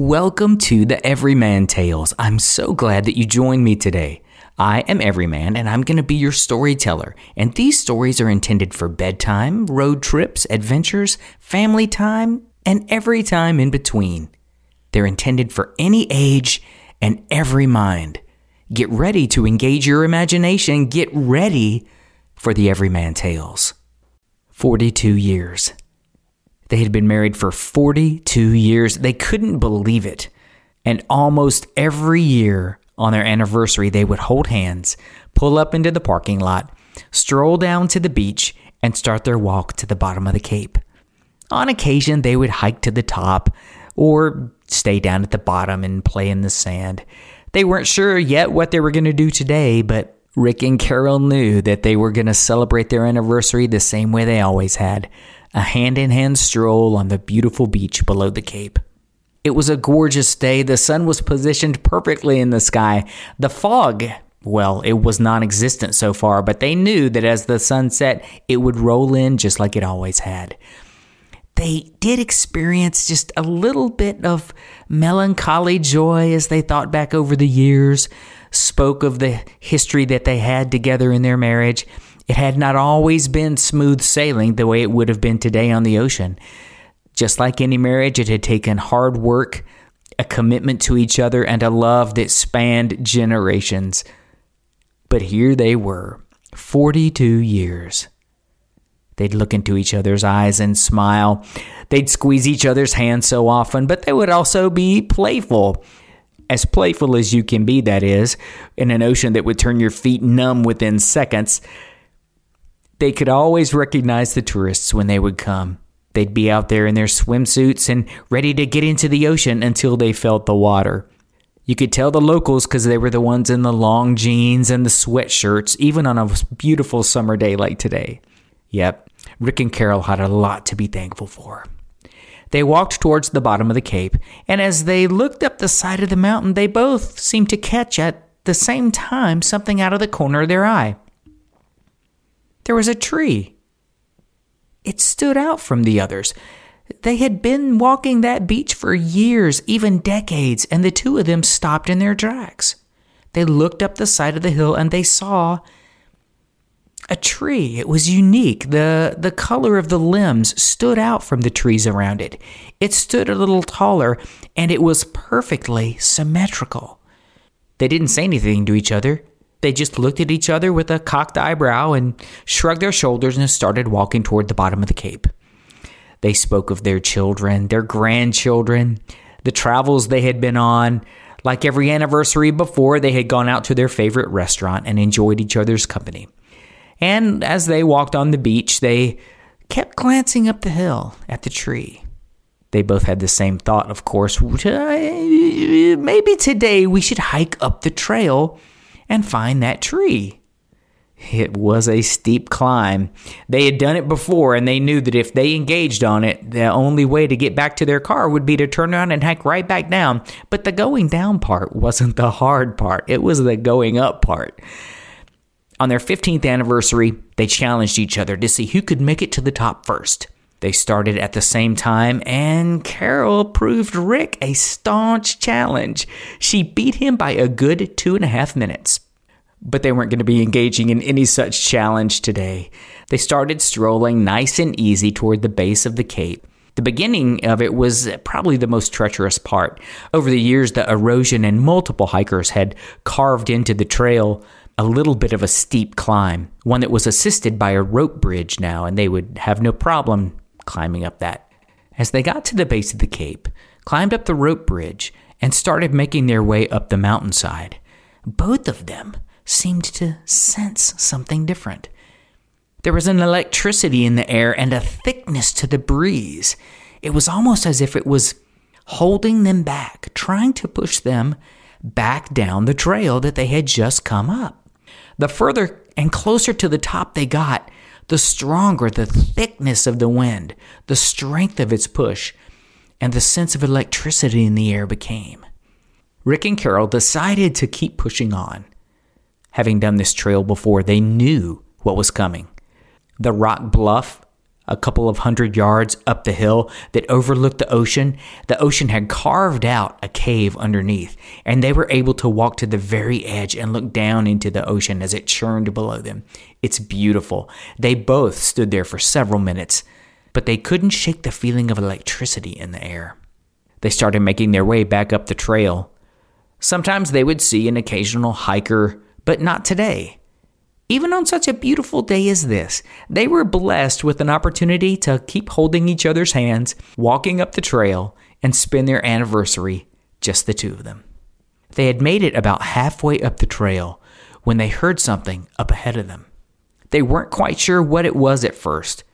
Welcome to the Everyman Tales. I'm so glad that you joined me today. I am Everyman and I'm going to be your storyteller. And these stories are intended for bedtime, road trips, adventures, family time, and every time in between. They're intended for any age and every mind. Get ready to engage your imagination. Get ready for the Everyman Tales. 42 years. They had been married for 42 years. They couldn't believe it. And almost every year on their anniversary, they would hold hands, pull up into the parking lot, stroll down to the beach, and start their walk to the bottom of the Cape. On occasion, they would hike to the top or stay down at the bottom and play in the sand. They weren't sure yet what they were going to do today, but Rick and Carol knew that they were going to celebrate their anniversary the same way they always had a hand in hand stroll on the beautiful beach below the Cape. It was a gorgeous day. The sun was positioned perfectly in the sky. The fog, well, it was non existent so far, but they knew that as the sun set, it would roll in just like it always had. They did experience just a little bit of melancholy joy as they thought back over the years, spoke of the history that they had together in their marriage. It had not always been smooth sailing the way it would have been today on the ocean. Just like any marriage, it had taken hard work, a commitment to each other, and a love that spanned generations. But here they were, 42 years. They'd look into each other's eyes and smile. They'd squeeze each other's hands so often, but they would also be playful. As playful as you can be, that is, in an ocean that would turn your feet numb within seconds. They could always recognize the tourists when they would come. They'd be out there in their swimsuits and ready to get into the ocean until they felt the water. You could tell the locals because they were the ones in the long jeans and the sweatshirts, even on a beautiful summer day like today. Yep, Rick and Carol had a lot to be thankful for. They walked towards the bottom of the cape, and as they looked up the side of the mountain, they both seemed to catch at the same time something out of the corner of their eye there was a tree. It stood out from the others. They had been walking that beach for years, even decades, and the two of them stopped in their tracks. They looked up the side of the hill and they saw a tree. It was unique. The the color of the limbs stood out from the trees around it. It stood a little taller and it was perfectly symmetrical. They didn't say anything to each other. They just looked at each other with a cocked eyebrow and shrugged their shoulders and started walking toward the bottom of the cape. They spoke of their children, their grandchildren, the travels they had been on. Like every anniversary before, they had gone out to their favorite restaurant and enjoyed each other's company. And as they walked on the beach, they kept glancing up the hill at the tree. They both had the same thought, of course. Uh, maybe today we should hike up the trail and find that tree. It was a steep climb. They had done it before and they knew that if they engaged on it, the only way to get back to their car would be to turn around and hike right back down. But the going down part wasn't the hard part, it was the going up part. On their 15th anniversary, they challenged each other to see who could make it to the top first. They started at the same time, and Carol proved Rick a staunch challenge. She beat him by a good two and a half minutes. But they weren't going to be engaging in any such challenge today. They started strolling nice and easy toward the base of the cape. The beginning of it was probably the most treacherous part. Over the years, the erosion and multiple hikers had carved into the trail a little bit of a steep climb, one that was assisted by a rope bridge now, and they would have no problem climbing up that. As they got to the base of the cape, climbed up the rope bridge, and started making their way up the mountainside, both of them seemed to sense something different. There was an electricity in the air and a thickness to the breeze. It was almost as if it was holding them back, trying to push them back down the trail that they had just come up. The further and closer to the top they got, the stronger the thickness of the wind, the strength of its push, and the sense of electricity in the air became. Rick and Carol decided to keep pushing on. Having done this trail before, they knew what was coming. The rock bluff a couple of hundred yards up the hill that overlooked the ocean, the ocean had carved out a cave underneath, and they were able to walk to the very edge and look down into the ocean as it churned below them. It's beautiful. They both stood there for several minutes, but they couldn't shake the feeling of electricity in the air. They started making their way back up the trail. Sometimes they would see an occasional hiker, but not today. Even on such a beautiful day as this, they were blessed with an opportunity to keep holding each other's hands, walking up the trail, and spend their anniversary, just the two of them. They had made it about halfway up the trail when they heard something up ahead of them. They weren't quite sure what it was at first,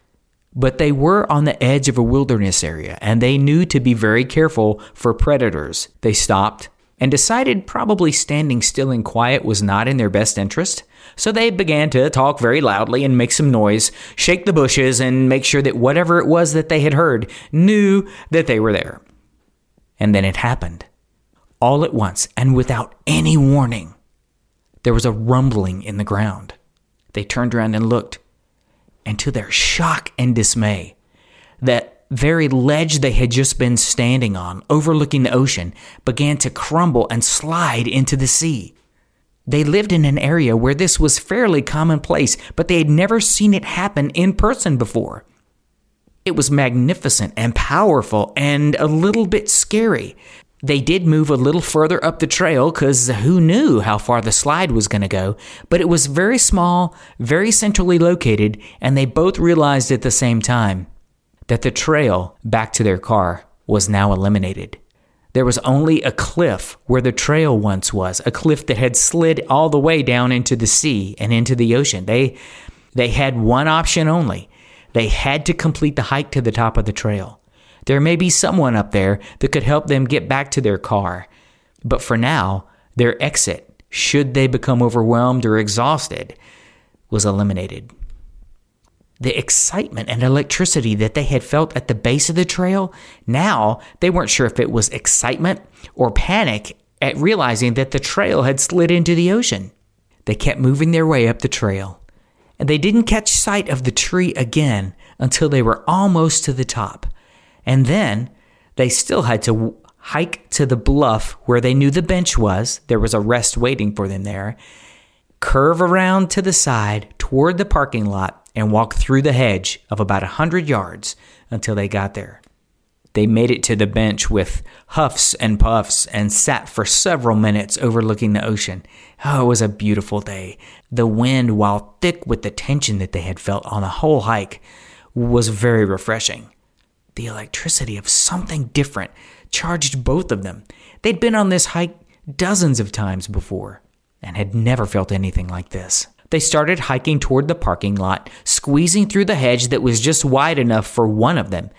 but they were on the edge of a wilderness area and they knew to be very careful for predators. They stopped and decided probably standing still and quiet was not in their best interest. So they began to talk very loudly and make some noise, shake the bushes, and make sure that whatever it was that they had heard knew that they were there. And then it happened. All at once, and without any warning, there was a rumbling in the ground. They turned around and looked, and to their shock and dismay, that very ledge they had just been standing on, overlooking the ocean, began to crumble and slide into the sea. They lived in an area where this was fairly commonplace, but they had never seen it happen in person before. It was magnificent and powerful and a little bit scary. They did move a little further up the trail because who knew how far the slide was going to go, but it was very small, very centrally located, and they both realized at the same time that the trail back to their car was now eliminated. There was only a cliff where the trail once was, a cliff that had slid all the way down into the sea and into the ocean. They they had one option only. They had to complete the hike to the top of the trail. There may be someone up there that could help them get back to their car. But for now, their exit, should they become overwhelmed or exhausted, was eliminated. The excitement and electricity that they had felt at the base of the trail, now they weren't sure if it was excitement or panic at realizing that the trail had slid into the ocean. They kept moving their way up the trail, and they didn't catch sight of the tree again until they were almost to the top. And then they still had to hike to the bluff where they knew the bench was. There was a rest waiting for them there. Curve around to the side toward the parking lot and walked through the hedge of about a hundred yards until they got there. They made it to the bench with huffs and puffs and sat for several minutes overlooking the ocean. Oh, it was a beautiful day. The wind, while thick with the tension that they had felt on the whole hike, was very refreshing. The electricity of something different charged both of them. They'd been on this hike dozens of times before and had never felt anything like this. They started hiking toward the parking lot, squeezing through the hedge that was just wide enough for one of them.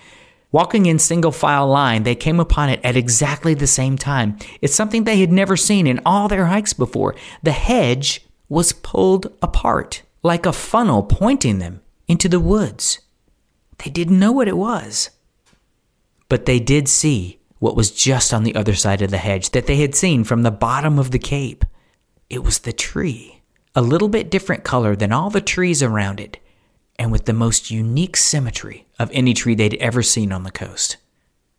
Walking in single file line, they came upon it at exactly the same time. It's something they had never seen in all their hikes before. The hedge was pulled apart, like a funnel pointing them into the woods. They didn't know what it was. But they did see what was just on the other side of the hedge that they had seen from the bottom of the cape. It was the tree a little bit different color than all the trees around it, and with the most unique symmetry of any tree they'd ever seen on the coast.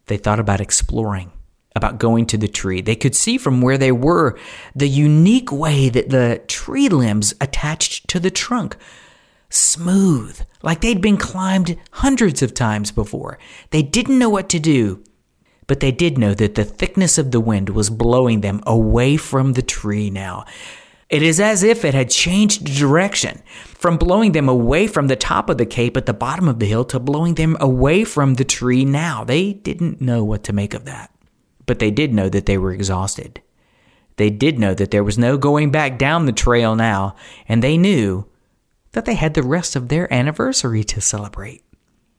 They thought about exploring, about going to the tree. They could see from where they were the unique way that the tree limbs attached to the trunk. Smooth, like they'd been climbed hundreds of times before. They didn't know what to do, but they did know that the thickness of the wind was blowing them away from the tree now. It is as if it had changed direction from blowing them away from the top of the cape at the bottom of the hill to blowing them away from the tree now. They didn't know what to make of that, but they did know that they were exhausted. They did know that there was no going back down the trail now, and they knew that they had the rest of their anniversary to celebrate.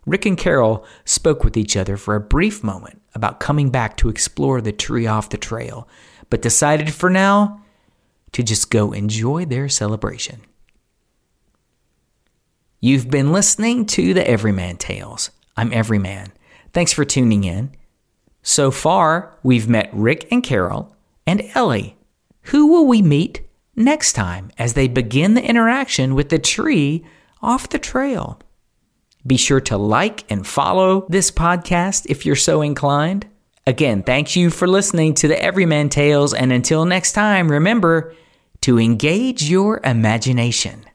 Rick and Carol spoke with each other for a brief moment about coming back to explore the tree off the trail, but decided for now to just go enjoy their celebration. You've been listening to the Everyman Tales. I'm Everyman. Thanks for tuning in. So far, we've met Rick and Carol and Ellie. Who will we meet next time as they begin the interaction with the tree off the trail? Be sure to like and follow this podcast if you're so inclined. Again, thank you for listening to the Everyman Tales, and until next time, remember to engage your imagination.